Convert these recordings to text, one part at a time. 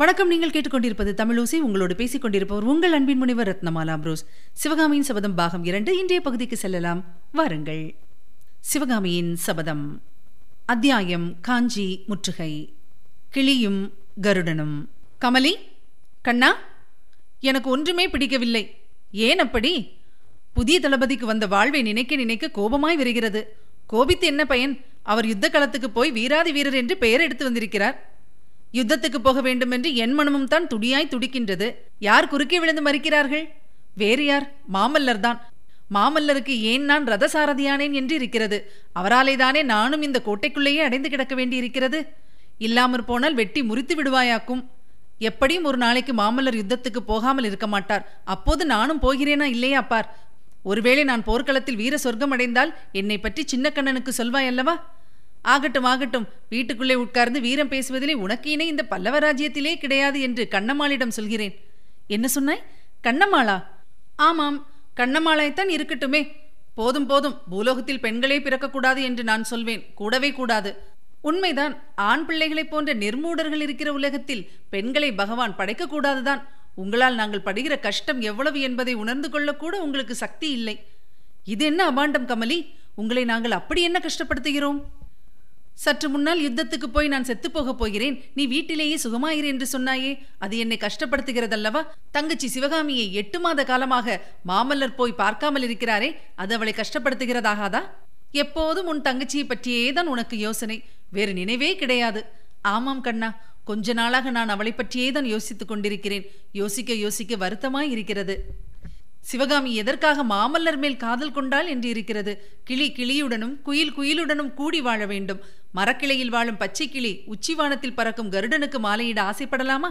வணக்கம். நீங்கள் கேட்டுக்கொண்டிருப்பது தமிழூசி. உங்களோடு பேசிக் கொண்டிருப்பவர் உங்கள் அன்பின் முனைவர் ரத்னமாலா புரோஸ் சிவகாமியின் சபதம் பாகம் இரண்டு. இன்றைய பகுதிக்கு செல்லலாம். வாருங்கள். சிவகாமியின் சபதம். அத்தியாயம். காஞ்சி முற்றுகை. கிளியும் கருடனும். கமலி கண்ணா எனக்கு ஒன்றுமே பிடிக்கவில்லை. ஏன் அப்படி? புதிய தளபதிக்கு வந்த வாழ்வை நினைக்க நினைக்க கோபமாய் வருகிறது. கோபித்து என்ன பயன்? அவர் யுத்த களத்துக்கு போய் வீராதி வீரர் என்று பெயர் எடுத்து வந்திருக்கிறார். யுத்தத்துக்கு போக வேண்டும் என்று என் மனமும் தான் துடியாய் துடிக்கின்றது. யார் குறுக்கே விழுந்து மறிக்கிறார்கள்? வேறு யார்? மாமல்லர் தான். மாமல்லருக்கு ஏன் நான் ரதசாரதியானேன் என்று இருக்கிறது அவராலேதானே நானும் இந்த கோட்டைக்குள்ளேயே அடைந்து கிடக்க வேண்டியிருக்கிறது? இல்லாமற் போனால் வெட்டி முறித்து விடுவாயாக்கும். எப்படியும் ஒரு நாளைக்கு மாமல்லர் யுத்தத்துக்கு போகாமல் இருக்க மாட்டார். அப்போது நானும் போகிறேனா இல்லையா பார்? ஒருவேளை நான் போர்க்களத்தில் வீர சொர்க்கம் அடைந்தால் என்னை பற்றி சின்ன கண்ணனுக்கு சொல்வாய் அல்லவா ஆகட்டும் ஆகட்டும். வீட்டுக்குள்ளே உட்கார்ந்து வீரம் பேசுவதிலே உனக்கு இணை இந்த பல்லவ ராஜ்யத்திலே கிடையாது என்று கண்ணம்மாளிடம் சொல்கிறேன். என்ன சொன்னாய்? கண்ணம்மாளா? ஆமாம் கண்ணம்மாளாய்த்தான் இருக்கட்டுமே. போதும் போதும். பூலோகத்தில் பெண்களே பிறக்கக்கூடாது என்று நான் சொல்வேன். கூடவே கூடாது. உண்மைதான் ஆண் பிள்ளைகளைப் போன்ற நிர்மூடர்கள் இருக்கிற உலகத்தில் பெண்களை பகவான் படைக்கக்கூடாதுதான். உங்களால் நாங்கள் படுகிற கஷ்டம் எவ்வளவு என்பதை உணர்ந்து கொள்ளக்கூட உங்களுக்கு சக்தி இல்லை. இது என்ன அபாண்டம் கமலி? உங்களை நாங்கள் அப்படி என்ன கஷ்டப்படுத்துகிறோம்? சற்று முன்னால் யுத்தத்துக்கு போய் நான் செத்துப்போகப் போகிறேன். நீ வீட்டிலேயே சுகமாயிரு என்று சொன்னாயே. அது என்னை கஷ்டப்படுத்துகிறதல்லவா? தங்கச்சி சிவகாமியை எட்டு மாத காலமாக மாமல்லர் போய் பார்க்காமல் இருக்கிறாரே. அது அவளை கஷ்டப்படுத்துகிறதாகாதா? எப்போதும் உன் தங்கச்சியை பற்றியே தான் உனக்கு யோசனை. வேறு நினைவே கிடையாது. ஆமாம் கண்ணா. கொஞ்ச நாளாக நான் அவளை பற்றியே தான் யோசித்துக் கொண்டிருக்கிறேன். யோசிக்க யோசிக்க வருத்தமாய் இருக்கிறது சிவகாமி எதற்காக மாமல்லர் மேல் காதல் கொண்டாள் என்று இருக்கிறது. கிளி கிளியுடனும் குயில் குயிலுடனும் கூடி வாழ வேண்டும். மரக்கிளையில் வாழும் பச்சை கிளி உச்சிவானத்தில் பறக்கும் கருடனுக்கு மாலையிட ஆசைப்படலாமா?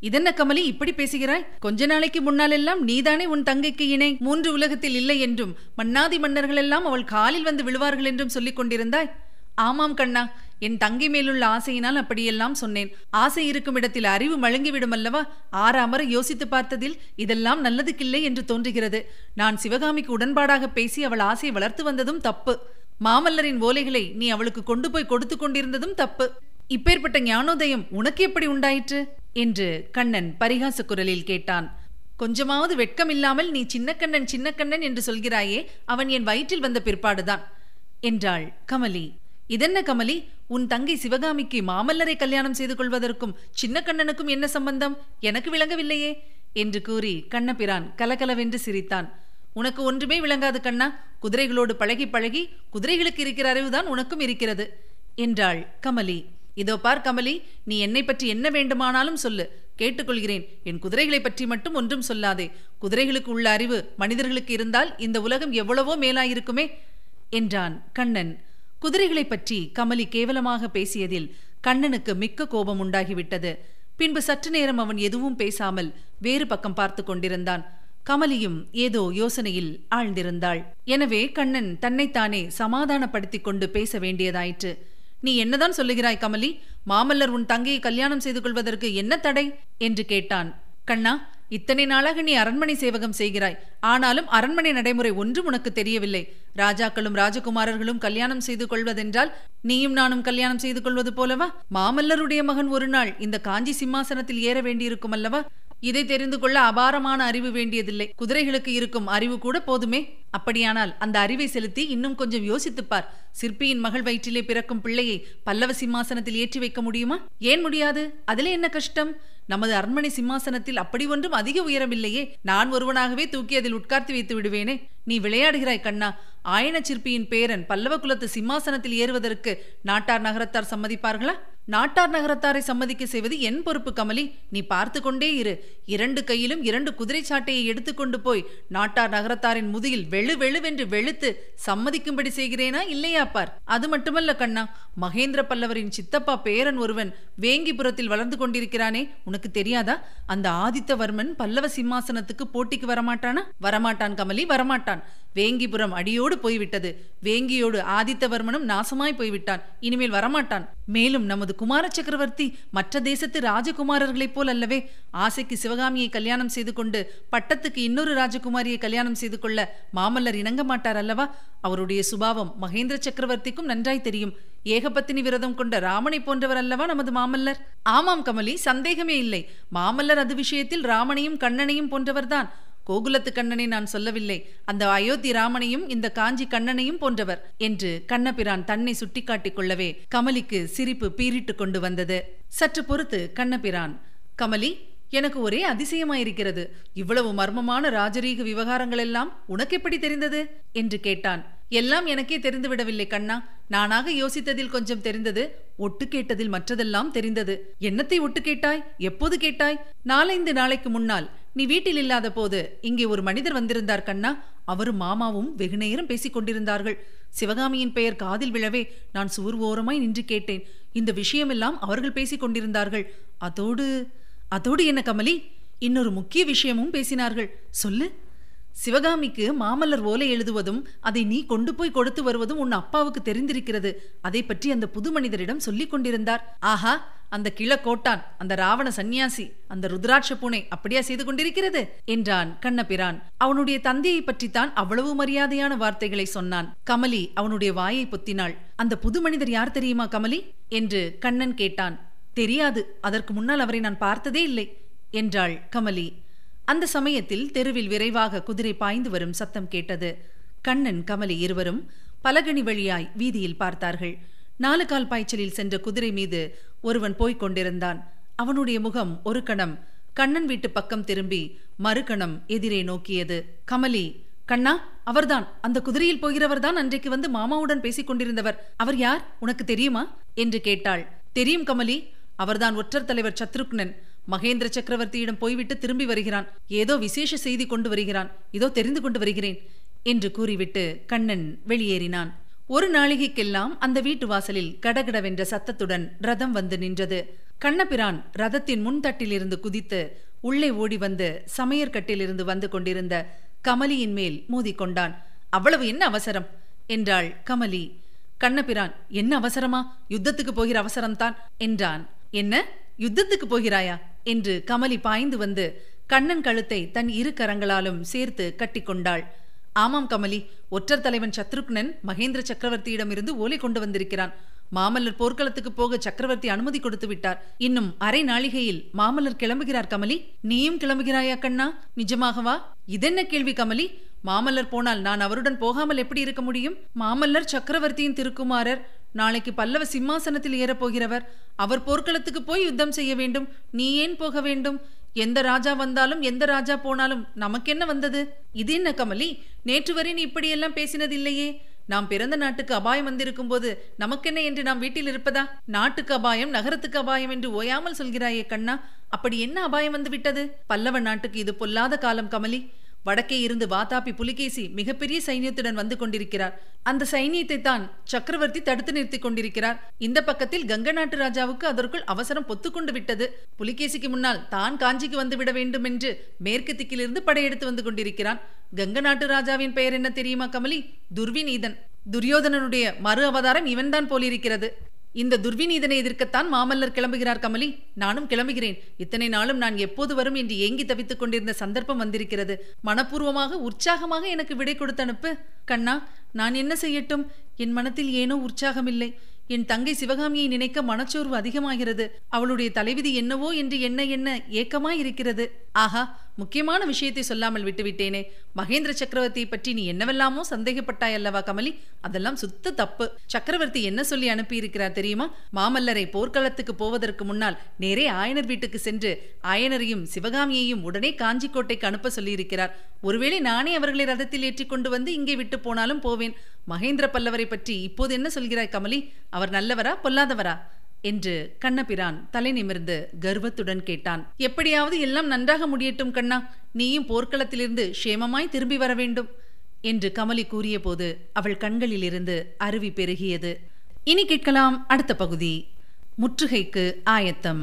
இதென்ன கமலி இப்படி பேசுகிறாய்? கொஞ்ச நாளைக்கு முன்னாலெல்லாம் நீதானே உன் தங்கைக்கு இணை. மூன்று உலகத்தில் இல்லை என்றும் மன்னாதி மன்னர்கள் எல்லாம் அவள் காலில் வந்து விழுவார்கள் என்றும் சொல்லிக் கொண்டிருந்தாய். ஆமாம் கண்ணா என் தங்கை மேலுள்ள ஆசையினால் அப்படியெல்லாம் சொன்னேன். ஆசை இருக்கும் இடத்தில் அறிவு மழுங்கிவிடும் அல்லவா ஆறாமற யோசித்து பார்த்ததில் இதெல்லாம் நல்லதுக்கில்லை என்று தோன்றுகிறது. நான் சிவகாமிக்கு உடன்பாடாக பேசி அவள் ஆசையை வளர்த்து வந்ததும் தப்பு. மாமல்லரின் ஓலைகளை நீ அவளுக்கு கொண்டு போய் கொடுத்து கொண்டிருந்ததும் தப்பு. இப்பேற்பட்ட ஞானோதயம் உனக்கு எப்படி உண்டாயிற்று? என்று கண்ணன் பரிகாச குரலில் கேட்டான். கொஞ்சமாவது வெட்கமில்லாமல் நீ சின்னக்கண்ணன் சின்னக்கண்ணன் என்று சொல்கிறாயே அவன் என் வயிற்றில் வந்த பிற்பாடுதான் என்றாள் கமலி. இதென்ன கமலி? உன் தங்கை சிவகாமிக்கு மாமல்லரை கல்யாணம் செய்து கொள்வதற்கும் சின்ன கண்ணனுக்கும் என்ன சம்பந்தம்? எனக்கு விளங்கவில்லையே என்று கூறி கண்ணபிரான் கலகலவென்று சிரித்தான். உனக்கு ஒன்றுமே விளங்காது கண்ணா. குதிரைகளோடு பழகி பழகி குதிரைகளுக்கு இருக்கிற அறிவுதான் உனக்கும் இருக்கிறது. என்றாள் கமலி. இதோ பார் கமலி நீ என்னை பற்றி என்ன வேண்டுமானாலும் சொல்லு. கேட்டுக்கொள்கிறேன். என் குதிரைகளை பற்றி மட்டும் ஒன்றும் சொல்லாதே. குதிரைகளுக்கு உள்ள அறிவு மனிதர்களுக்கு இருந்தால் இந்த உலகம் எவ்வளவோ மேலாயிருக்குமே என்றான் கண்ணன். குதிரைகளைப் பற்றி கமலி கேவலமாக பேசியதில் கண்ணனுக்கு மிக்க கோபம் உண்டாகிவிட்டது. பின்பு சற்று நேரம் அவன் எதுவும் பேசாமல் வேறு பக்கம் பார்த்து கொண்டிருந்தான். கமலியும் ஏதோ யோசனையில் ஆழ்ந்திருந்தாள். எனவே கண்ணன் தன்னைத்தானே சமாதானப்படுத்திக் கொண்டு பேச வேண்டியதாயிற்று. நீ என்னதான் சொல்லுகிறாய் கமலி? மாமல்லர் உன் தங்கையை கல்யாணம் செய்து கொள்வதற்கு என்ன தடை? என்று கேட்டான். கண்ணா இத்தனை நாளாக நீ அரண்மனை சேவகம் செய்கிறாய். ஆனாலும் அரண்மனை நடைமுறை ஒன்றும் உனக்கு தெரியவில்லை. ராஜாக்களும் ராஜகுமாரர்களும் கல்யாணம் செய்து கொள்வதென்றால் நீயும் நானும் கல்யாணம் செய்து கொள்வது போலவா? மாமல்லருடைய மகன் ஒரு நாள் இந்த காஞ்சி சிம்மாசனத்தில் ஏற வேண்டியிருக்கும் அல்லவா? இதை தெரிந்து கொள்ள அபாரமான அறிவு வேண்டியதில்லை. குதிரைகளுக்கு இருக்கும் அறிவு கூட போதுமே. அப்படியானால் அந்த அறிவை செலுத்தி இன்னும் கொஞ்சம் யோசித்துப்பார். சிற்பியின் மகள் வயிற்றிலே பிறக்கும் பிள்ளையை பல்லவ சிம்மாசனத்தில் ஏற்றி வைக்க முடியுமா? ஏன் முடியாது? அதிலே என்ன கஷ்டம்? நமது அரண்மனை சிம்மாசனத்தில் அப்படி ஒன்றும் அதிக உயரமில்லையே. நான் ஒருவனாகவே தூக்கி அதில் உட்கார்த்து வைத்து விடுவேனே. நீ விளையாடுகிறாய் கண்ணா. ஆயன சிற்பியின் பேரன் பல்லவ குலத்து சிம்மாசனத்தில் ஏறுவதற்கு நாட்டார் நகரத்தார் சம்மதிப்பார்களா? நாட்டார் நகரத்தாரை சம்மதிக்க செய்வது என் பொறுப்பு கமலி. நீ பார்த்து கொண்டே இரு. இரண்டு கையிலும் இரண்டு குதிரை சாட்டையை எடுத்துக்கொண்டு போய் நாட்டார் நகரத்தாரின் முதுகில் வெளு வெளுவென்று வெளுத்து சம்மதிக்கும்படி செய்கிறேனா இல்லையா பார் அது மட்டுமல்ல கண்ணா. மகேந்திர பல்லவரின் சித்தப்பா பேரன் ஒருவன் வேங்கிபுரத்தில் வளர்ந்து கொண்டிருக்கிறானே. உனக்கு தெரியாதா? அந்த ஆதித்தவர்மன் பல்லவ சிம்மாசனத்துக்கு போட்டிக்கு வரமாட்டானா? வரமாட்டான் கமலி வரமாட்டான். வேங்கிபுரம் அடியோடு போய்விட்டது. வேங்கியோடு ஆதித்தவர்மனும் நாசமாய் போய்விட்டான். இனிமேல் வரமாட்டான். மேலும் நமது குமார சக்கரவர்த்தி மற்ற தேசத்து ராஜகுமாரர்களைப் போல் அல்லவே ஆசைக்கு சிவகாமியை கல்யாணம் செய்து கொண்டு பட்டத்துக்கு இன்னொரு ராஜகுமாரியை கல்யாணம் செய்து கொள்ள மாமல்லர் இணங்க மாட்டார் அல்லவா? அவருடைய சுபாவம் மகேந்திர சக்கரவர்த்திக்கும் நன்றாய் தெரியும். ஏகபத்தினி விரதம் கொண்ட ராமனை போன்றவர் அல்லவா நமது மாமல்லர்? ஆமாம் கமலி சந்தேகமே இல்லை. மாமல்லர் அது விஷயத்தில் ராமனையும் கண்ணனையும் போன்றவர்தான். கோகுலத்து கண்ணனை நான் சொல்லவில்லை. அந்த அயோத்தி ராமனையும் இந்த காஞ்சி கண்ணனையும் போன்றவர் என்று கண்ணபிரான் தன்னை சுட்டிக்காட்டிக் கொள்ளவே கமலிக்கு சிரிப்பு பீரிட்டு கொண்டு வந்தது. சற்று பொறுத்து கண்ணபிரான் கமலி எனக்கு ஒரே அதிசயமாயிருக்கிறது. இவ்வளவு மர்மமான ராஜரீக விவகாரங்கள் எல்லாம் உனக்கு எப்படி தெரிந்தது? என்று கேட்டான். எல்லாம் எனக்கே தெரிந்து விடவில்லை கண்ணா. நானாக யோசித்ததில் கொஞ்சம் தெரிந்தது ஒட்டு கேட்டதில் மற்றதெல்லாம் தெரிந்தது. என்னத்தை ஒட்டு கேட்டாய்? எப்போது கேட்டாய்? நாலைந்து நாளைக்கு முன்னால். நீ வீட்டில் இல்லாத போது இங்கே ஒரு மனிதர் வந்திருந்தார் கண்ணா. அவரும் மாமாவும் வெகுநேரம் பேசிக் கொண்டிருந்தார்கள். சிவகாமியின் பெயர் காதில் விழவே நான் சுவர் ஓரமாய் நின்று கேட்டேன். இந்த விஷயமெல்லாம் அவர்கள் பேசிக் கொண்டிருந்தார்கள். அதோடு அதோடு என்ன கமலி? இன்னொரு முக்கிய விஷயமும் பேசினார்கள். சொல்லு. சிவகாமிக்கு மாமல்லர் ஓலை எழுதுவதும் அதை நீ கொண்டு போய் கொடுத்து வருவதும் உன் அப்பாவுக்கு தெரிந்திருக்கிறது. அதை பற்றி அந்த புது மனிதரிடம் சொல்லிக் கொண்டிருந்தார். ஆஹா அந்த கிழக்கோட்டான் அந்த ராவண சந்நியாசி அந்த ருத்ராட்ச பூனை அப்படியா செய்து கொண்டிருக்கிறது? என்றான் கண்ணபிரான். அவனுடைய தந்தையை பற்றித்தான் அவ்வளவு மரியாதையான வார்த்தைகளை சொன்னான். கமலி அவனுடைய வாயை பொத்தினாள். அந்த புது மனிதர் யார் தெரியுமா கமலி? என்று கண்ணன் கேட்டான். தெரியாது அதற்கு முன்னால் அவரை நான் பார்த்ததே இல்லை என்றாள் கமலி. அந்த சமயத்தில் தெருவில் விரைவாக குதிரை பாய்ந்து வரும் சத்தம் கேட்டது. கண்ணன் கமலி இருவரும் பலகணி வழியாய் வீதியில் பார்த்தார்கள். நாலு கால் பாய்ச்சலில் சென்ற குதிரை மீது ஒருவன் போய்க் கொண்டிருந்தான். அவனுடைய முகம் ஒரு கணம். கண்ணன் வீட்டு பக்கம் திரும்பி மறுகணம் எதிரே நோக்கியது. கமலி கண்ணா அவர்தான். அந்த குதிரையில் போகிறவர்தான் அன்றைக்கு வந்து மாமாவுடன் பேசிக் கொண்டிருந்தவர். அவர் யார்? உனக்கு தெரியுமா? என்று கேட்டாள். தெரியும் கமலி. அவர்தான் ஒற்றர் தலைவர் சத்ருக்னன். மகேந்திர சக்கரவர்த்தியிடம் போய்விட்டு திரும்பி வருகிறான். ஏதோ விசேஷ செய்தி கொண்டு வருகிறான். இதோ தெரிந்து கொண்டு வருகிறேன் என்று கூறிவிட்டு கண்ணன் வெளியேறினான். ஒரு நாளிகைக்கெல்லாம் அந்த வீட்டு வாசலில் கடகடவென்ற சத்தத்துடன் ரதம் வந்து நின்றது. கண்ணபிரான் ரதத்தின் முன்தட்டிலிருந்து குதித்து உள்ளே ஓடி வந்து சமையற்கட்டிலிருந்து வந்து கொண்டிருந்த கமலியின் மேல் மோதிக்கொண்டான் அவ்வளவு என்ன அவசரம்? என்றாள் கமலி. கண்ணபிரான் என்ன அவசரமா? யுத்தத்துக்கு போகிற அவசரம்தான் என்றான். என்ன யுத்தத்துக்கு போகிறாயா? என்று கமலி பாய்ந்து வந்து கண்ணன் கழுத்தை தன் இரு கரங்களாலும் சேர்த்து கட்டிக்கொண்டாள் ஆமாம் கமலி ஒற்றர் தலைவன் சத்ருக்னன் மகேந்திர சக்கரவர்த்தியிடமிருந்து ஓலை கொண்டு வந்திருக்கிறான். மாமல்லர் போர்க்களத்துக்கு போக சக்கரவர்த்தி அனுமதி கொடுத்து விட்டார். இன்னும் அரை நாளிகையில் மாமல்லர் கிளம்புகிறார் கமலி. நீயும் கிளம்புகிறாயா கண்ணா? நிஜமாகவா? இதென்ன கேள்வி கமலி? மாமல்லர் போனால் நான் அவருடன் போகாமல் எப்படி இருக்க முடியும்? மாமல்லர் சக்கரவர்த்தியின் திருக்குமாரர் நாளைக்கு பல்லவ சிம்மாசனத்தில் ஏறப்போகிறவர் அவர் போர்க்களத்துக்கு போய் யுத்தம் செய்ய வேண்டும். நீ ஏன் போக வேண்டும்? எந்த ராஜா வந்தாலும் எந்த ராஜா போனாலும் நமக்கென்ன வந்தது? இது என்ன கமலி? நேற்று வரை நீ இப்படியெல்லாம் பேசினதில்லையே. நாம் பிறந்த நாட்டுக்கு அபாயம் வந்திருக்கும் போது நமக்கென்ன என்று நாம் வீட்டில் இருப்பதா? நாட்டுக்கு அபாயம் நகரத்துக்கு அபாயம் என்று ஓயாமல் சொல்கிறாயே கண்ணா. அப்படி என்ன அபாயம் வந்து விட்டது பல்லவ நாட்டுக்கு இது பொல்லாத காலம் கமலி. வடக்கே இருந்து வாதாபி புலிகேசி மிகப்பெரிய சைன்யத்துடன் வந்து கொண்டிருக்கிறார். அந்த சைனியத்தை தான் சக்கரவர்த்தி தடுத்து நிறுத்திக் கொண்டிருக்கிறார். இந்த பக்கத்தில் கங்க நாட்டு ராஜாவுக்கு அதற்குள் அவசரம் பொத்துக்கொண்டு விட்டது. புலிகேசிக்கு முன்னால் தான் காஞ்சிக்கு வந்து விட வேண்டும் என்று மேற்கு திக்கிலிருந்து படையெடுத்து வந்து கொண்டிருக்கிறான். கங்க நாட்டு ராஜாவின் பெயர் என்ன தெரியுமா கமலி? துர்விநீதன். துரியோதனனுடைய மறு அவதாரம் இவன்தான் போலிருக்கிறது. இந்த துர்விநீதனை எதிர்க்கத்தான் மாமல்லர் கிளம்புகிறார் கமலி. நானும் கிளம்புகிறேன். இத்தனை நாளும் நான் எப்போது வரும் என்று ஏங்கி தவித்துக் கொண்டிருந்த சந்தர்ப்பம் வந்திருக்கிறது. மனப்பூர்வமாக உற்சாகமாக எனக்கு விடை கொடுத்து அனுப்பு. கண்ணா நான் என்ன செய்யட்டும்? என் மனத்தில் ஏனோ உற்சாகமில்லை. என் தங்கை சிவகாமியை நினைக்க மனச்சோர்வு அதிகமாகிறது. அவளுடைய தலைவிதி என்னவோ என்று என்ன என்ன ஏக்கமாய் இருக்கிறது ஆஹா முக்கியமான விஷயத்தை சொல்லாமல் விட்டுவிட்டேனே. மகேந்திர சக்கரவர்த்தியை பற்றி நீ என்னவெல்லாமோ சந்தேகப்பட்டாய் அல்லவா கமலி? அதெல்லாம் சுத்த தப்பு. சக்கரவர்த்தி என்ன சொல்லி அனுப்பியிருக்கிறார் தெரியுமா? மாமல்லரை போர்க்களத்துக்கு போவதற்கு முன்னால் நேரே ஆயனர் வீட்டுக்கு சென்று ஆயனரையும் சிவகாமியையும் உடனே காஞ்சிக்கோட்டைக்கு அனுப்ப சொல்லியிருக்கிறார். ஒருவேளை நானே அவர்களை ரதத்தில் ஏற்றி கொண்டு வந்து இங்கே விட்டு போனாலும் போவேன். மகேந்திர பல்லவரை பற்றி இப்போது என்ன சொல்கிறாய் கமலி? அவர் நல்லவரா? பொல்லாதவரா? என்று கண்ணபிரான் தலை நிமிர்ந்து கர்வத்துடன் கேட்டான். எப்படியாவது எல்லாம் நன்றாக முடியட்டும் கண்ணா. நீயும் போர்க்களத்திலிருந்து க்ஷேமமாய் திரும்பி வர வேண்டும் என்று கமலி கூறியபோது அவள் கண்களிலிருந்து அருவி பெருகியது. இனி கேட்கலாம் அடுத்த பகுதி. முற்றுகைக்கு ஆயத்தம்.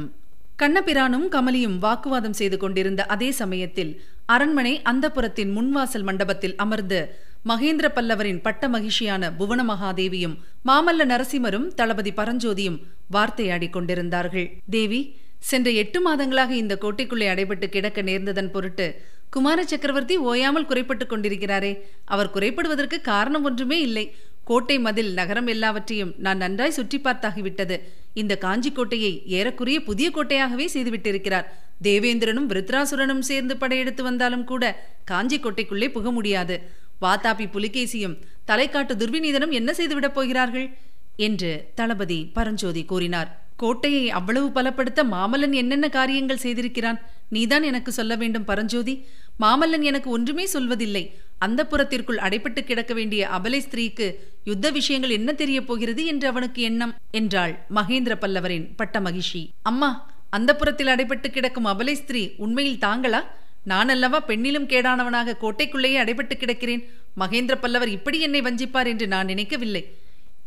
கண்ணபிரானும் கமலியும் வாக்குவாதம் செய்து கொண்டிருந்த அதே சமயத்தில் அரண்மனை அந்தப்புறத்தின் முன்வாசல் மண்டபத்தில் அமர்ந்து மகேந்திர பல்லவரின் பட்ட மகிழ்ச்சியான புவன மகாதேவியும் மாமல்ல நரசிம்மரும் தளபதி பரஞ்சோதியும் வார்த்தையாடிக் கொண்டிருந்தார்கள். தேவி சென்ற எட்டு மாதங்களாக இந்த கோட்டைக்குள்ளே அடைபட்டு கிடக்க நேர்ந்ததன் பொருட்டு குமார சக்கரவர்த்தி ஓயாமல் குறைப்பட்டுக் கொண்டிருக்கிறாரே. அவர் குறைப்படுவதற்கு காரணம் ஒன்றுமே இல்லை. கோட்டை மதில் நகரம் எல்லாவற்றையும் நான் நன்றாய் சுற்றி பார்த்தாகிவிட்டது. இந்த காஞ்சி கோட்டையை ஏறக்குறைய புதிய கோட்டையாகவே செய்துவிட்டிருக்கிறார். தேவேந்திரனும் விருத்ராசுரனும் சேர்ந்து படையெடுத்து வந்தாலும் கூட காஞ்சி கோட்டைக்குள்ளே புக முடியாது. வாத்தாபி புலிகேசியும் தலைக்காட்டு துர்விநீதனும் என்ன செய்துவிடப் போகிறார்கள்? என்று தளபதி பரஞ்சோதி கூறினார். கோட்டையை அவ்வளவு பலப்படுத்த மாமல்லன் என்னென்ன காரியங்கள் செய்திருக்கிறான்? நீதான் எனக்கு சொல்ல வேண்டும் பரஞ்சோதி. மாமல்லன் எனக்கு ஒன்றுமே சொல்வதில்லை. அந்த புறத்திற்குள் அடைப்பட்டு கிடக்க வேண்டிய அபலை ஸ்திரீக்கு யுத்த விஷயங்கள் என்ன தெரிய போகிறது என்று அவனுக்கு எண்ணம்? என்றாள் மகேந்திர பல்லவரின் பட்ட மகிழ்ச்சி அம்மா அந்த புறத்தில் அடைப்பட்டு கிடக்கும் அபலை ஸ்திரீ உண்மையில் தாங்களா? நான் அல்லவா பெண்ணிலும் கேடானவனாக கோட்டைக்குள்ளேயே அடைபட்டு கிடக்கிறேன்? மகேந்திர பல்லவர் இப்படி என்னை வஞ்சிப்பார் என்று நான் நினைக்கவில்லை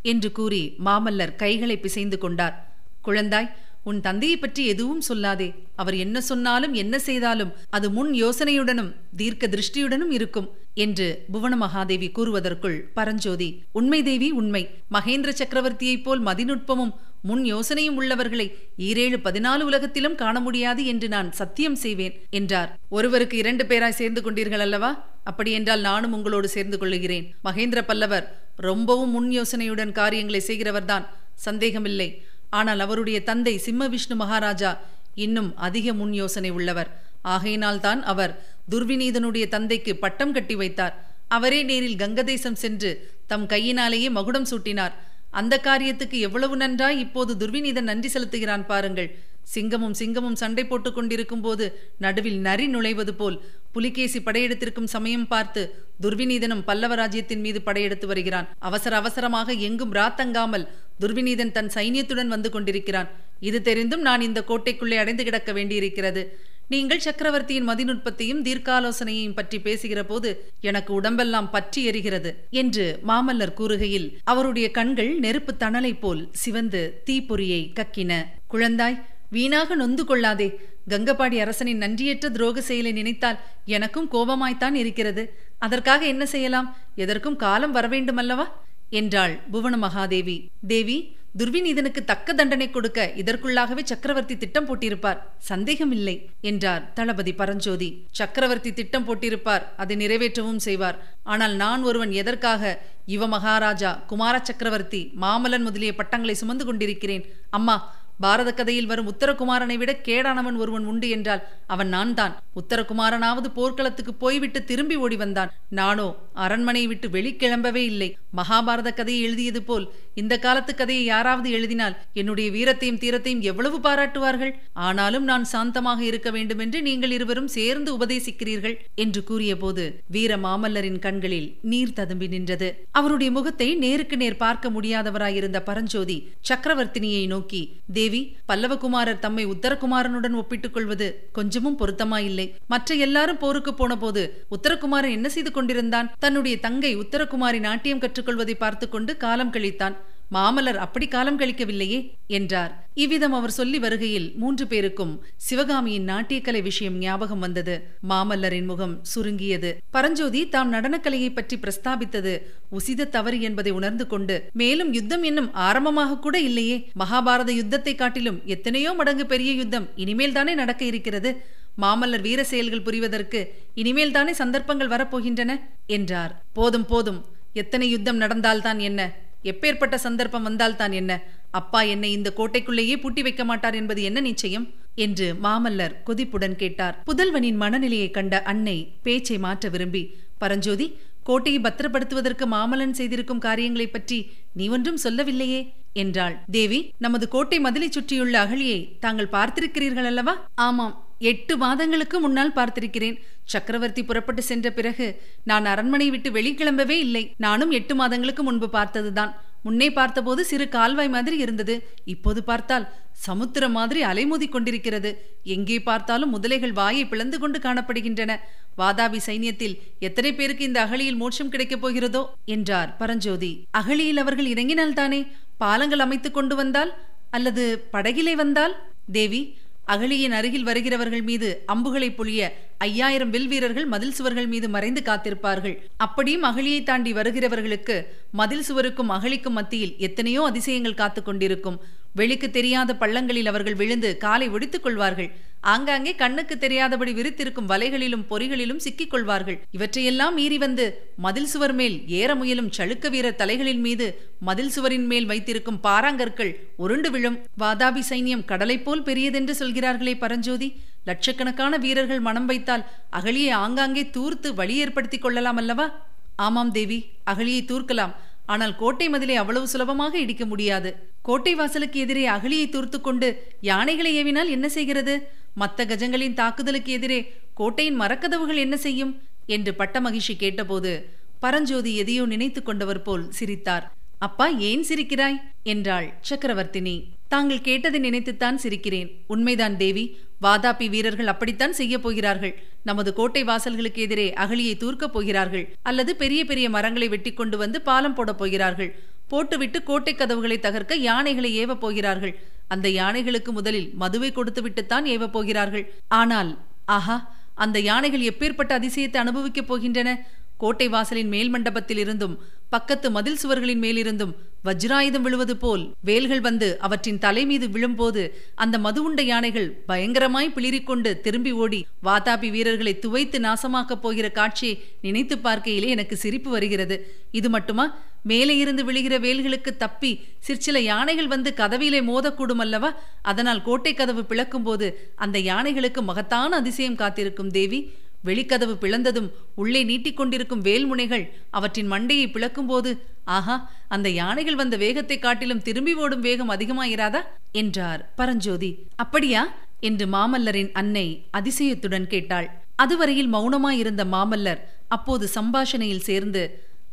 என்று கூறி மாமல்லர் கைகளை பிசைந்து கொண்டார். குழந்தாய் உன் தந்தையை பற்றி எதுவும் சொல்லாதே. அவர் என்ன சொன்னாலும் என்ன செய்தாலும் அது முன் யோசனையுடனும் தீர்க்க திருஷ்டியுடனும் இருக்கும் என்று புவன மகாதேவி கூறுவதற்குள் பரஞ்சோதி உண்மை தேவி உண்மை. மகேந்திர சக்கரவர்த்தியைப் போல் மதிநுட்பமும் முன் யோசனையும் உள்ளவர்களை ஈரேழு பதினாலு உலகத்திலும் காண முடியாது என்று நான் சத்தியம் செய்வேன் என்றார். ஒருவருக்கு இரண்டு பேராய் சேர்ந்து கொண்டீர்கள் அல்லவா? அப்படியென்றால் நானும் உங்களோடு சேர்ந்து கொள்ளுகிறேன். மகேந்திர பல்லவர் ரொம்பவும் முன் யோசனையுடன் காரியங்களை செய்கிறவர்தான் சந்தேகமில்லை. ஆனால் அவருடைய தந்தை சிம்ம விஷ்ணு மகாராஜா இன்னும் அதிக முன் யோசனை உள்ளவர். ஆகையினால்தான் அவர் துர்விநீதனுடைய தந்தைக்கு பட்டம் கட்டி வைத்தார். அவரே நேரில் கங்கதேசம் சென்று தம் கையினாலேயே மகுடம் சூட்டினார். அந்த காரியத்துக்கு எவ்வளவு நன்றாய் இப்போது துர்விநீதன் நன்றி செலுத்துகிறான் பாருங்கள். சிங்கமும் சிங்கமும் சண்டை போட்டுக் கொண்டிருக்கும் போது நடுவில் நரி நுழைவது போல் புலிகேசி படையெடுத்திருக்கும் சமயம் பார்த்து துர்விநீதனும் பல்லவ ராஜ்யத்தின் மீது படையெடுத்து வருகிறான். அவசர அவசரமாக எங்கும் ராத்தங்காமல் துர்விநீதன் தன் சைன்யத்துடன் வந்து கொண்டிருக்கிறான். இது தெரிந்தும் நான் இந்த கோட்டைக்குள்ளே அடைந்து கிடக்க வேண்டியிருக்கிறது. நீங்கள் சக்கரவர்த்தியின் மதிநுட்பத்தையும் தீர்க்காலோசனையையும் பற்றி பேசுகிற போது எனக்கு உடம்பெல்லாம் பற்றி எரிகிறது என்று மாமல்லர் கூறுகையில் அவருடைய கண்கள் நெருப்பு தணலை போல் சிவந்து தீப்பொறியை கக்கின. குழந்தாய் வீணாக நொந்து கொள்ளாதே. கங்கபாடி அரசனின் நன்றியற்ற துரோக செயலை நினைத்தால் எனக்கும் கோபமாய்த்தான் இருக்கிறது. அதற்காக என்ன செய்யலாம்? எதற்கும் காலம் வரவேண்டுமல்லவா? என்றாள் புவன மகாதேவி தேவி துர்விநீதனுக்கு தக்க தண்டனை கொடுக்க இதற்குள்ளாகவே சக்கரவர்த்தி திட்டம் போட்டிருப்பார். சந்தேகமில்லை என்றார் தளபதி பரஞ்சோதி. சக்கரவர்த்தி திட்டம் போட்டிருப்பார் அதை நிறைவேற்றவும் செய்வார். ஆனால் நான் ஒருவன் எதற்காக யுவ மகாராஜா குமார சக்கரவர்த்தி மாமலன் முதலிய பட்டங்களை சுமந்து கொண்டிருக்கிறேன்? அம்மா பாரத கதையில் வரும் உத்தரகுமாரனை விட கேடானவன் ஒருவன் உண்டு என்றால் அவன் நான் தான் உத்தரகுமாரனாவது போர்க்களத்துக்கு போய்விட்டு திரும்பி ஓடி வந்தான். நானோ அரண்மனையை விட்டு வெளிக்கிளம்பவே இல்லை. மகாபாரத கதையை எழுதியது போல் இந்த காலத்து கதையை யாராவது எழுதினால் என்னுடைய வீரத்தையும் தீரத்தையும் எவ்வளவு பாராட்டுவார்கள்? ஆனாலும் நான் சாந்தமாக இருக்க வேண்டும் என்று நீங்கள் இருவரும் சேர்ந்து உபதேசிக்கிறீர்கள் என்று கூறியபோது வீர மாமல்லரின் கண்களில் நீர் ததும்பி நின்றது. அவருடைய முகத்தை நேருக்கு நேர் பார்க்க முடியாதவராயிருந்த பரஞ்சோதி சக்கரவர்த்தினியை நோக்கி தேவி பல்லவகுமாரர் தம்மை உத்தரகுமாரனுடன் ஒப்பிட்டுக் கொள்வது கொஞ்சமும் பொருத்தமாயில்லை. மற்ற எல்லாரும் போருக்கு போன போது உத்தரகுமாரன் என்ன செய்து கொண்டிருந்தான்? தன்னுடைய தங்கை உத்தரகுமாரி நாட்டியம் கற்றுக்கொள்வதை பார்த்து கொண்டு காலம் கழித்தான். மாமல்லர் அப்படி காலம் கழிக்கவில்லையே என்றார். இவ்விதம் அவர் சொல்லி வருகையில் மூன்று பேருக்கும் சிவகாமியின் நாட்டியக்கலை விஷயம் ஞாபகம் வந்தது. மாமல்லரின் முகம் சுருங்கியது. பரஞ்சோதி தாம் நடனக்கலையை பற்றி பிரஸ்தாபித்தது உசித தவறு என்பதை உணர்ந்து கொண்டு மேலும் யுத்தம் இன்னும் ஆரம்பமாக கூட இல்லையே. மகாபாரத யுத்தத்தை காட்டிலும் எத்தனையோ மடங்கு பெரிய யுத்தம் இனிமேல் தானே நடக்க இருக்கிறது. மாமல்லர் வீர செயல்கள் புரிவதற்கு இனிமேல் தானே சந்தர்ப்பங்கள் வரப்போகின்றன என்றார். போதும் போதும். எத்தனை யுத்தம் நடந்தால்தான் என்ன? எப்பேற்பட்ட சந்தர்ப்பம் வந்தால்தான் என்ன? அப்பா என்னை இந்த கோட்டைக்குள்ளேயே பூட்டி வைக்க மாட்டார் என்பது என்ன நிச்சயம்? என்று மாமல்லர் கொதிப்புடன் கேட்டார். புதல்வனின் மனநிலையை கண்ட அன்னை பேச்சை மாற்ற விரும்பி பரஞ்சோதி கோட்டையை பத்திரப்படுத்துவதற்கு மாமல்லன் செய்திருக்கும் காரியங்களைப் பற்றி நீ ஒன்றும் சொல்லவில்லையே? என்றாள். தேவி நமது கோட்டை மதிலை சுற்றியுள்ள அகழியை தாங்கள் பார்த்திருக்கிறீர்கள் அல்லவா? ஆமாம். எட்டு மாதங்களுக்கு முன்னால் பார்த்திருக்கிறேன். சக்கரவர்த்தி புறப்பட்டு சென்ற பிறகு நான் அரண்மனை விட்டு வெளிக்கிளம்பவே இல்லை. நானும் எட்டு மாதங்களுக்கு முன்பு பார்த்ததுதான். முன்னே பார்த்தபோது சிறு கால்வாய் மாதிரி இருந்தது. இப்போது பார்த்தால் சமுத்திரம் மாதிரி அலைமோதி கொண்டிருக்கிறது. எங்கே பார்த்தாலும் முதலைகள் வாயை பிளந்து கொண்டு காணப்படுகின்றன. வாதாபி சைன்யத்தில் எத்தனை பேருக்கு இந்த அகழியில் மோட்சம் கிடைக்கப் போகிறதோ? என்றார் பரஞ்சோதி. அகழியில் அவர்கள் இறங்கினால் தானே பாலங்கள் அமைத்துக் கொண்டு வந்தால் அல்லது படகிலே வந்தால்? தேவி அகழியின் அருகில் வருகிறவர்கள் மீது அம்புகளை பொழிய ஐயாயிரம் வில் வீரர்கள் மதில் சுவர்கள் மீது மறைந்து காத்திருப்பார்கள். அப்படியும் அகழியை தாண்டி வருகிறவர்களுக்கு மதில் சுவருக்கும் அகழிக்கும் மத்தியில் எத்தனையோ அதிசயங்கள் காத்து கொண்டிருக்கும். வெளிக்கு தெரியாத பள்ளங்களில் அவர்கள் விழுந்து காலை ஒடித்துக் கொள்வார்கள். ஆங்காங்கே கண்ணுக்கு தெரியாதபடி விரித்திருக்கும் வலைகளிலும் பொறிகளிலும் சிக்கிக் கொள்வார்கள். இவற்றையெல்லாம் மீறி வந்து மதில் சுவர் மேல் ஏற முயலும் சளுக்க வீரர் தலைகளின் மீது மதில் சுவரின் மேல் வைத்திருக்கும் பாறாங்கற்கள் உருண்டு விழும். வாதாபி சைன்யம் கடலை போல் பெரியதென்று சொல்கிறார்களே பரஞ்சோதி. லட்சக்கணக்கான வீரர்கள் மனம் வைத்தால் அகழியை ஆங்காங்கே தூர்த்து வழி ஏற்படுத்திக் கொள்ளலாம் அல்லவா? ஆமாம் தேவி அகழியை தூர்க்கலாம். ஆனால் கோட்டை மதிலை அவ்வளவு சுலபமாக இடிக்க முடியாது. கோட்டை வாசலுக்கு எதிரே அகலியை தூர்த்து கொண்டு யானைகளை ஏவினால் என்ன செய்கிறது? மத்த கஜங்களின் தாக்குதலுக்கு எதிரே கோட்டையின் மரக்கதவுகள் என்ன செய்யும்? என்று பட்ட மகிழ்ச்சி கேட்டபோது பரஞ்சோதி எதையோ நினைத்து கொண்டவர் போல் சிரித்தார். அப்பா ஏன் சிரிக்கிறாய்? என்றாள் சக்கரவர்த்தினி. தாங்கள் கேட்டதை நினைத்துத்தான் சிரிக்கிறேன். உண்மைதான் தேவி. வாதாபி வீரர்கள் அப்படித்தான் செய்ய போகிறார்கள். நமது கோட்டை வாசல்களுக்கு எதிரே அகழியை தூர்க்கப் போகிறார்கள். அல்லது பெரிய பெரிய மரங்களை வெட்டி கொண்டு வந்து பாலம் போடப் போகிறார்கள். போட்டுவிட்டு கோட்டை கதவுகளை தகர்க்க யானைகளை ஏவப் போகிறார்கள். அந்த யானைகளுக்கு முதலில் மதுவை கொடுத்துவிட்டுத்தான் ஏவப் போகிறார்கள். ஆனால் ஆஹா அந்த யானைகள் எப்பேற்பட்ட அதிசயத்தை அனுபவிக்கப் போகின்றன? கோட்டை வாசலின் மேல் மண்டபத்தில் இருந்தும் பக்கத்து மதில் சுவர்களின் மேலிருந்தும் வஜ்ராயுதம் விழுவது போல் வேல்கள் வந்து அவற்றின் தலை மீது விழும்போது அந்த மது உண்ட யானைகள் பயங்கரமாய் பிளிரிக்கொண்டு திரும்பி ஓடி வாதாபி வீரர்களை துவைத்து நாசமாக்கப் போகிற காட்சியை நினைத்து பார்க்கையிலே எனக்கு சிரிப்பு வருகிறது. இது மட்டுமா? மேலே இருந்து விழுகிற வேல்களுக்கு தப்பி சிற்சில யானைகள் வந்து கதவிலே மோதக்கூடும் அல்லவா? அதனால் கோட்டை கதவு பிளக்கும்போது அந்த யானைகளுக்கு மகத்தான அதிசயம் காத்திருக்கும் தேவி வெளிக்கதவு பிளந்ததும் உள்ளே நீட்டிக்கொண்டிருக்கும் வேல்முனைகள் அவற்றின் மண்டையை பிளக்கும்போது ஆஹா அந்த யானைகள் வந்த வேகத்தை காட்டிலும் திரும்பி ஓடும் வேகம் அதிகமாயிராதா? என்றார் பரஞ்சோதி. அப்படியா? என்று மாமல்லரின் அன்னை அதிசயத்துடன் கேட்டாள். அதுவரையில் மௌனமாயிருந்த மாமல்லர் அப்போது சம்பாஷணையில் சேர்ந்து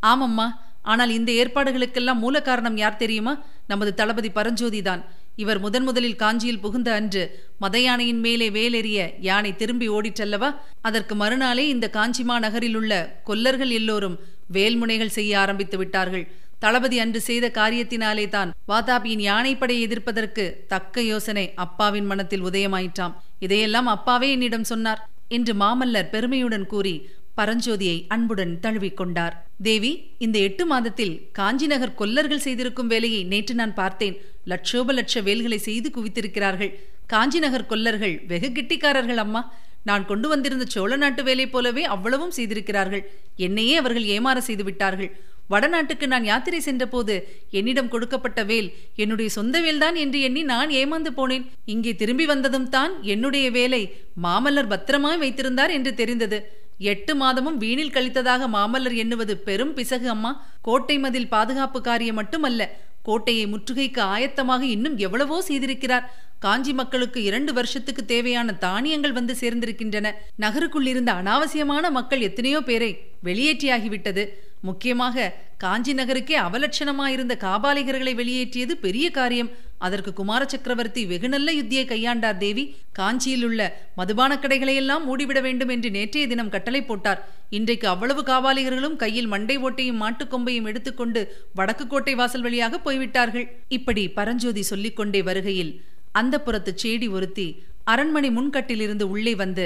ஆமம்மா ஆனால் இந்த ஏற்பாடுகளுக்கெல்லாம் மூல காரணம் யார் தெரியுமா? நமது தளபதி பரஞ்சோதிதான். இவர் முதன் முதலில் காஞ்சியில் புகுந்த அன்று மத யானையின் மேலே வேலெறிய யானை திரும்பி ஓடிற்றல்லவா அதற்கு மறுநாளே இந்த காஞ்சிமா நகரில் உள்ள கொல்லர்கள் எல்லோரும் வேல்முனைகள் செய்ய ஆரம்பித்து விட்டார்கள். தளபதி அன்று செய்த காரியத்தினாலே தான் வாதாபியின் யானைப்படையை எதிர்ப்பதற்கு தக்க யோசனை அப்பாவின் மனத்தில் உதயமாயிற்றாம். இதையெல்லாம் அப்பாவே என்னிடம் சொன்னார் என்று மாமல்லர் பெருமையுடன் கூறி பரஞ்சோதியை அன்புடன் தழுவிக்கொண்டார். தேவி இந்த எட்டு மாதத்தில் காஞ்சி நகர் கொல்லர்கள் செய்திருக்கும் வேலையை நேற்று நான் பார்த்தேன். லட்சோப லட்ச வேல்களை செய்து குவித்திருக்கிறார்கள். காஞ்சி நகர் கொல்லர்கள் வெகு கிட்டிக்காரர்கள் அம்மா. நான் கொண்டு வந்திருந்த சோழ நாட்டு வேலை போலவே அவ்வளவும் செய்திருக்கிறார்கள். என்னையே அவர்கள் ஏமாற செய்து விட்டார்கள். வடநாட்டுக்கு நான் யாத்திரை சென்றபோது என்னிடம் கொடுக்கப்பட்ட வேல் என்னுடைய சொந்த வேல்தான் என்று எண்ணி நான் ஏமாந்து போனேன். இங்கே திரும்பி வந்ததும் தான் என்னுடைய வேலை மாமல்லர் பத்திரமாய் வைத்திருந்தார் என்று தெரிந்தது. எட்டு மாதமும் வீணில் கழித்ததாக மாமல்லர் எண்ணுவது பெரும் பிசகு அம்மா. கோட்டை மதில் பாதுகாப்பு காரியம் மட்டுமல்ல கோட்டையை முற்றுகைக்கு ஆயத்தமாக இன்னும் எவ்வளவோ செய்திருக்கிறார். காஞ்சி மக்களுக்கு இரண்டு வருஷத்துக்கு தேவையான தானியங்கள் வந்து சேர்ந்திருக்கின்றன. நகருக்குள் இருந்த அனாவசியமான மக்கள் எத்தனையோ பேரை வெளியேற்றியாகிவிட்டது. முக்கியமாக காஞ்சி நகருக்கே அவலட்சணமாயிருந்த காபாலிகர்களை வெளியேற்றியது பெரிய காரியம். அதற்கு குமார சக்கரவர்த்தி வெகு நல்ல யுத்தியை கையாண்டார் தேவி. காஞ்சியில் உள்ள மதுபான கடைகளையெல்லாம் மூடிவிட வேண்டும் என்று நேற்றைய தினம் கட்டளை போட்டார். இன்றைக்கு அவ்வளவு காபாலிகர்களும் கையில் மண்டை ஓட்டையும் மாட்டுக்கொம்பையும் எடுத்துக்கொண்டு வடக்கு கோட்டை வாசல் வழியாக போய்விட்டார்கள். இப்படி பரஞ்சோதி சொல்லிக்கொண்டே வருகையில் அந்த புறத்து சேடி ஒருத்தி அரண்மனை முன்கட்டிலிருந்து உள்ளே வந்து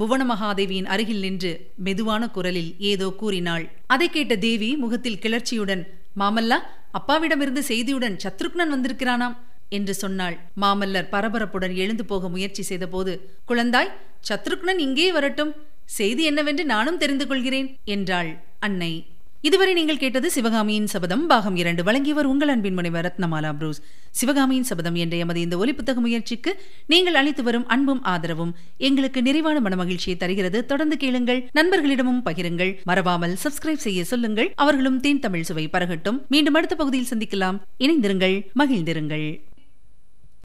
புவன மகாதேவியின் அருகில் நின்று மெதுவான குரலில் ஏதோ கூறினாள். அதை கேட்ட தேவி முகத்தில் கிளர்ச்சியுடன் மாமல்லா அப்பாவிடமிருந்து செய்தியுடன் சத்ருக்னன் வந்திருக்கிறானாம் என்று சொன்னாள். மாமல்லர் பரபரப்புடன் எழுந்து போக முயற்சி செய்தபோது குழந்தாய் சத்ருக்னன் இங்கே வரட்டும். செய்தி என்னவென்று நானும் தெரிந்து கொள்கிறேன் என்றாள் அன்னை. இதுவரை நீங்கள் கேட்டது சிவகாமியின் சபதம். பாகம் இரண்டு. வழங்கியவர் உங்கள் அன்பின் முனைவர் ரத்னமாலா புரூஸ். சிவகாமியின் சபதம் என்ற எமது இந்த ஒலிப்புத்தக முயற்சிக்கு நீங்கள் அளித்து வரும் அன்பும் ஆதரவும் எங்களுக்கு நிறைவான மன மகிழ்ச்சியை தருகிறது. தொடர்ந்து கேளுங்கள் நண்பர்களிடமும் பகிருங்கள். மறவாமல் சப்ஸ்கிரைப் செய்ய சொல்லுங்கள். அவர்களும் தேன் தமிழ் சுவை பரகட்டும். மீண்டும் அடுத்த பகுதியில் சந்திக்கலாம். இணைந்திருங்கள் மகிழ்ந்திருங்கள்.